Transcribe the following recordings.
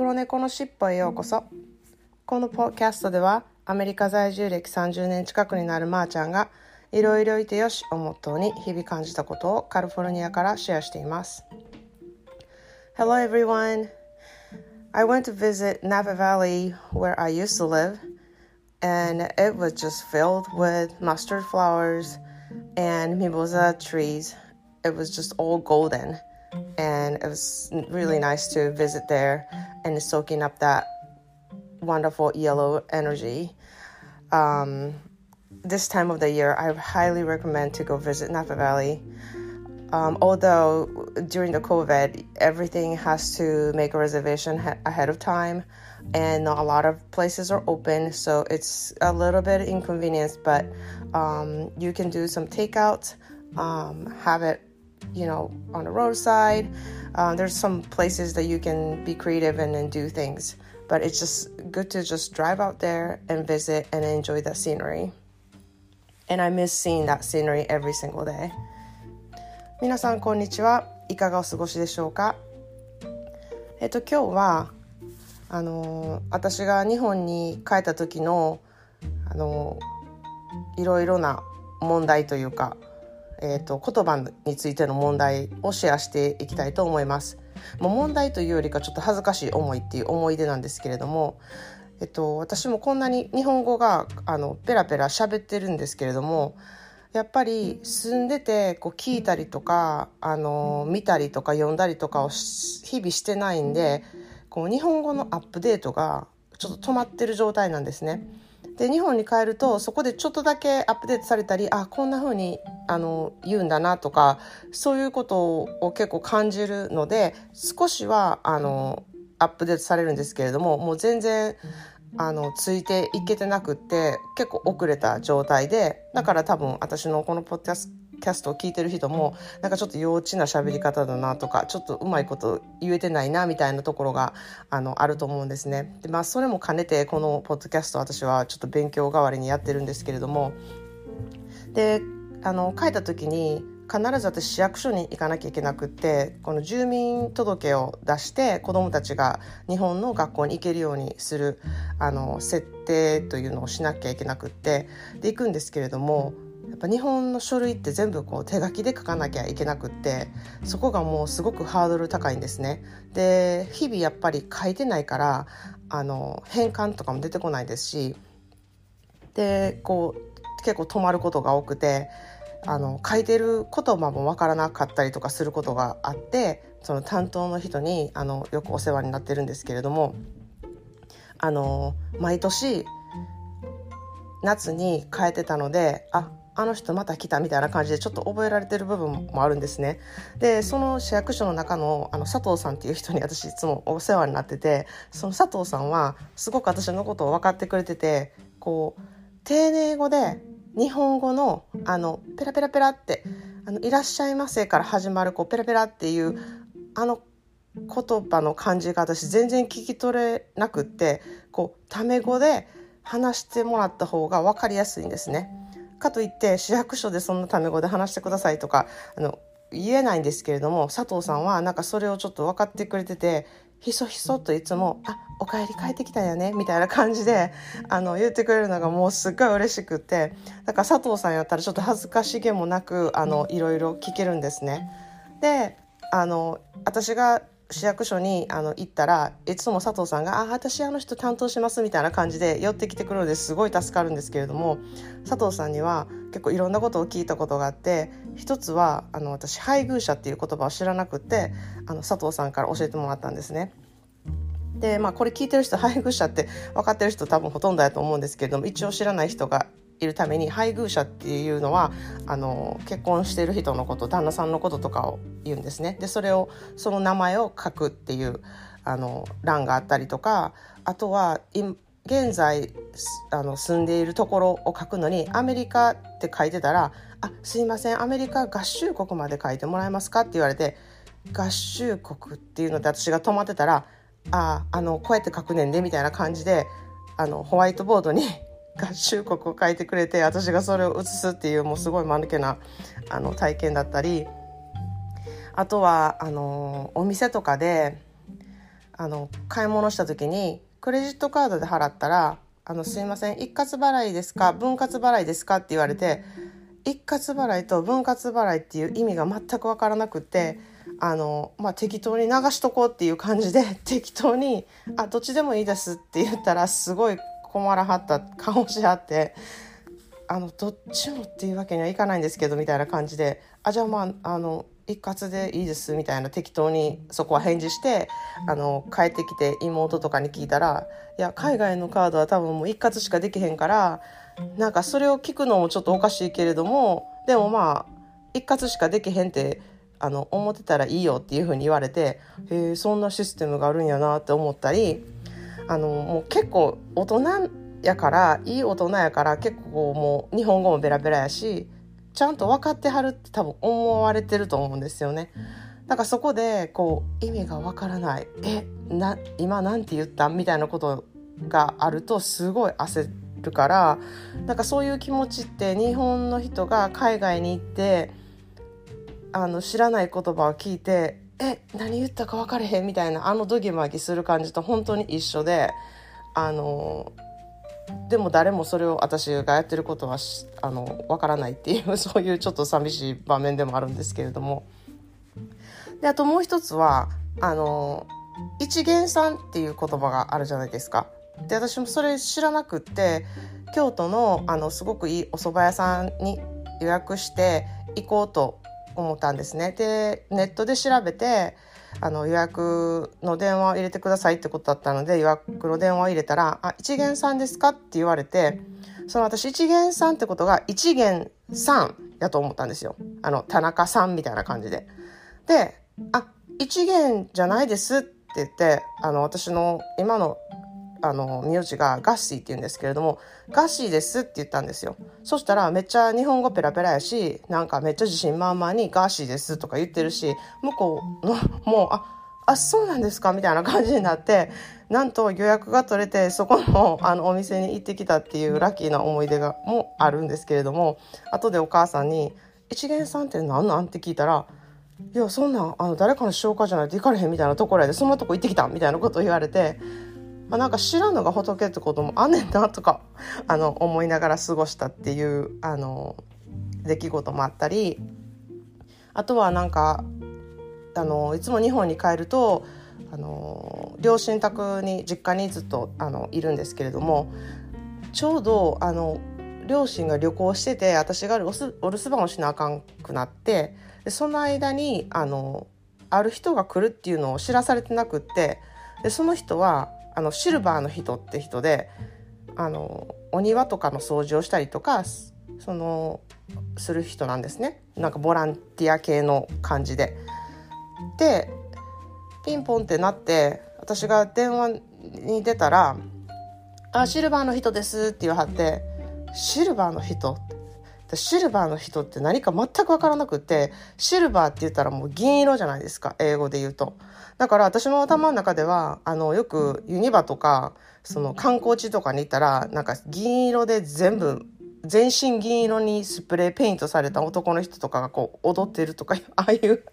黒猫のしっぽへようこそこのポッキャストではアメリカ在住歴30年近くになるまーちゃんがいろいろいてよしをモットーに日々感じたことをカリフォルニアからシェアしています Hello everyone I went to visit Napa Valley where I used to live and it was just filled with mustard flowers and mimosa trees it was just all golden and it was really nice to visit there and soaking up that wonderful yellow energy. Um, this time of the year, I highly recommend to go visit Napa Valley. Um, although during the COVID, everything has to make a reservation ha- ahead of time, and not a lot of places are open, so it's a little bit inconvenience. But um, you can do some takeout, um, have it you know, on the roadside. Uh, there's some places that you can be creative and, and do things, but it's just good to just drive out there and visit and enjoy the scenery. And I miss seeing that scenery every single day. 皆さんこんにちは。いかがお過ごしでしょうか。えっと今日はあの私が日本に帰った時のあのいろいろな問題というか えーと、言葉についての問題をシェアしていきたいと思います。もう問題というよりかちょっと恥ずかしい思いっていう思い出なんですけれども、えっと、私もこんなに日本語があのペラペラ喋ってるんですけれどもやっぱり住んでてこう聞いたりとかあの見たりとか読んだりとかを日々してないんでこう日本語のアップデートがちょっと止まってる状態なんですね。で日本に帰るとそこでちょっとだけアップデートされたりあこんな風にあに言うんだなとかそういうことを結構感じるので少しはあのアップデートされるんですけれどももう全然あのついていけてなくって結構遅れた状態でだから多分私のこのポッドキャストキャストを聞いてる人もなんかちょっと幼稚な喋り方だなとかちょっとうまいこと言えてないなみたいなところがあのあると思うんですね。でまあそれも兼ねてこのポッドキャスト私はちょっと勉強代わりにやってるんですけれども。であの書いた時に必ず私市役所に行かなきゃいけなくってこの住民届を出して子どもたちが日本の学校に行けるようにするあの設定というのをしなきゃいけなくってで行くんですけれどもやっぱ日本の書類って全部こう手書きで書かなきゃいけなくってそこがもうすごくハードル高いんですね。で日々やっぱり書いてないからあの変換とかも出てこないですしでこう結構止まることが多くてあの書いてる言葉もわからなかったりとかすることがあってその担当の人にあのよくお世話になってるんですけれどもあの毎年夏に変えてたのでああの人また来たみたいな感じでちょっと覚えられてる部分もあるんですね。でその市役所の中のあの佐藤さんっていう人に私いつもお世話になっててその佐藤さんはすごく私のことを分かってくれててこう丁寧語で日本語のあのペラペラペラって「あのいらっしゃいませ」から始まるこうペラペラっていうあの言葉の感じが私全然聞き取れなくってこうタメ語で話してもらった方が分かりやすいんですね。かといって市役所でそんなタメ語で話してくださいとかあの言えないんですけれども佐藤さんはなんかそれをちょっと分かってくれててひそひそといつも「あお帰り帰ってきたよね」みたいな感じであの言ってくれるのがもうすっごい嬉しくってだから佐藤さんやったらちょっと恥ずかしげもなくあのいろいろ聞けるんですね。であの私が市役所にあの行ったらいつも佐藤さんが「あ私あの人担当します」みたいな感じで寄ってきてくるのですごい助かるんですけれども佐藤さんには結構いろんなことを聞いたことがあって一つはあの私配偶者っていう言葉を知らなくてあの佐藤さんから教えてもらったんですね。でまあこれ聞いてる人配偶者って分かってる人多分ほとんどだと思うんですけれども一応知らない人がいるために配偶者っていうのはあの結婚してる人のこと旦那さんのこととかを言うんですね。でそれをその名前を書くっていうあの欄があったりとかあとは現在あの住んでいるところを書くのにアメリカって書いてたら「あすいませんアメリカ合衆国まで書いてもらえますか?」って言われて合衆国っていうので私が止まってたら「ああのこうやって書くねんで」みたいな感じであのホワイトボードに合衆国を書いてくれて私がそれを写すっていうもうすごい間抜けなあの体験だったりあとはあのお店とかであの買い物した時にクレジットカードで払ったら「あのすいません一括払いですか分割払いですか?」って言われて一括払いと分割払いっていう意味が全く分からなくてあの、まあ、適当に流しとこうっていう感じで適当に「あどっちでもいいです」って言ったらすごい困らはった顔しはってあのどっちもっていうわけにはいかないんですけどみたいな感じで「あじゃあまああの一括でいいです」みたいな適当にそこは返事してあの帰ってきて妹とかに聞いたら「いや海外のカードは多分もう一括しかできへんからなんかそれを聞くのもちょっとおかしいけれどもでもまあ一括しかできへんってあの思ってたらいいよっていうふうに言われてへえそんなシステムがあるんやなって思ったりあのもう結構大人やからいい大人やから結構もう日本語もベラベラやしちゃんと分かってはるって多分思われてると思うんですよね。だからそこでこう意味がわからないえな今なんて言った？みたいなことがあるとすごい焦るからなんかそういう気持ちって日本の人が海外に行ってあの知らない言葉を聞いてえ何言ったか分かれへんみたいなあのドギマギする感じと本当に一緒であのでも誰もそれを私がやってることはあの分からないっていう そういうちょっと寂しい場面でもあるんですけれどもであともう一つはあの一元さんっていう言葉があるじゃないですか。で私もそれ知らなくって京都のあのすごくいいお蕎麦屋さんに予約して行こうと思ったんですね。でネットで調べてあの予約の電話を入れてくださいってことだったので予約の電話を入れたら「あ一元さんですか?」って言われてその私一元さんってことが一元さんやと思ったんですよ。あの田中さんみたいな感じで。で「あ一元じゃないです」って言ってあの私の今のあの名字がガッシーって言うんですけれどもガッシーですって言ったんですよそしたらめっちゃ日本語ペラペラやしなんかめっちゃ自信満々にガッシーですとか言ってるし向こうのもうああそうなんですかみたいな感じになってなんと予約が取れてそこのあのお店に行ってきたっていうラッキーな思い出がもあるんですけれども後でお母さんに「一元さんって何なん?」って聞いたら「いやそんなんあの誰かの紹介じゃないと行かれへんみたいなところやでそんなとこ行ってきた」みたいなことを言われてまあ、なんか知らんのが仏ってこともあんねんなとか あの思いながら過ごしたっていうあの出来事もあったりあとはなんかあのいつも日本に帰るとあの両親宅に実家にずっとあのいるんですけれどもちょうどあの両親が旅行してて私がお留守番をしなあかんくなってでその間にあのある人が来るっていうのを知らされてなくってでその人はあのシルバーの人って人であのお庭とかの掃除をしたりとかそのする人なんですねなんかボランティア系の感じで。でピンポンってなって私が電話に出たら「あシルバーの人です」って言わはって「シルバーの人?」ってシルバーの人って何か全く分からなくてシルバーって言ったらもう銀色じゃないですか英語で言うと。だから私の頭の中ではあのよくユニバとかその観光地とかに行ったらなんか銀色で全部全身銀色にスプレーペイントされた男の人とかがこう踊ってるとか ああいう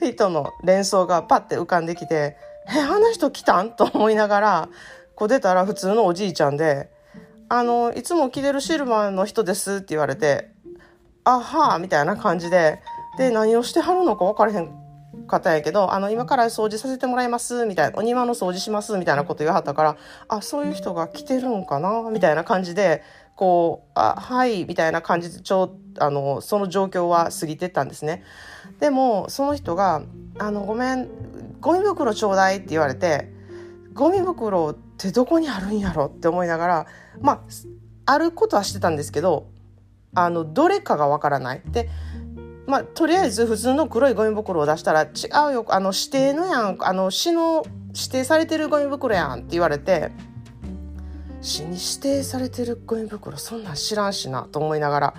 人の連想がパッて浮かんできて「えあんな人来たん?」と思いながらこう出たら普通のおじいちゃんで「あのいつも着てるシルバーの人です」って言われて「あはあ」みたいな感じでで何をしてはるのか分からへん方やけど、あの、今から掃除させてもらいます、みたいな、お庭の掃除します、みたいなこと言わはったから、あ、そういう人が来てるんかな、みたいな感じで、こう、あ、はい、みたいな感じで、ちょ、あの、その状況は過ぎてったんですね。でも、その人が、あの、ごめん、ゴミ袋ちょうだいって言われて、ゴミ袋ってどこにあるんやろって思いながら、まあ、あることはしてたんですけど、あの、どれかがわからない。で、まあ、とりあえず普通の黒いゴミ袋を出したら「違うよあの指定のやんあの市の指定されてるゴミ袋やん」って言われて市に指定されてるゴミ袋そんなん知らんしなと思いながら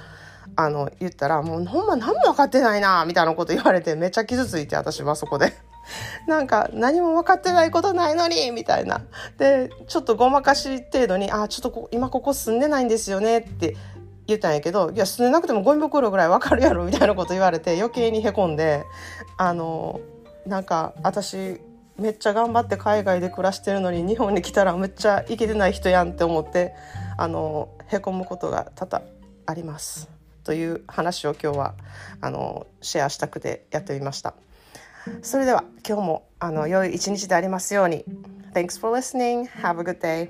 あの言ったら「もうほんま何も分かってないな」みたいなこと言われてめっちゃ傷ついて私はそこで。なんか何も分かってないことないのにみたいな。でちょっとごまかし程度に「あちょっと今ここ住んでないんですよね」って言ったんやけどいや捨てなくてもゴミ袋ぐらいわかるやろみたいなこと言われて余計にへこんであのなんか私めっちゃ頑張って海外で暮らしてるのに日本に来たらめっちゃイケてない人やんって思ってあのへこむことが多々ありますという話を今日はあのシェアしたくてやってみましたそれでは今日もあの良い一日でありますように Thanks for listening. Have a good day.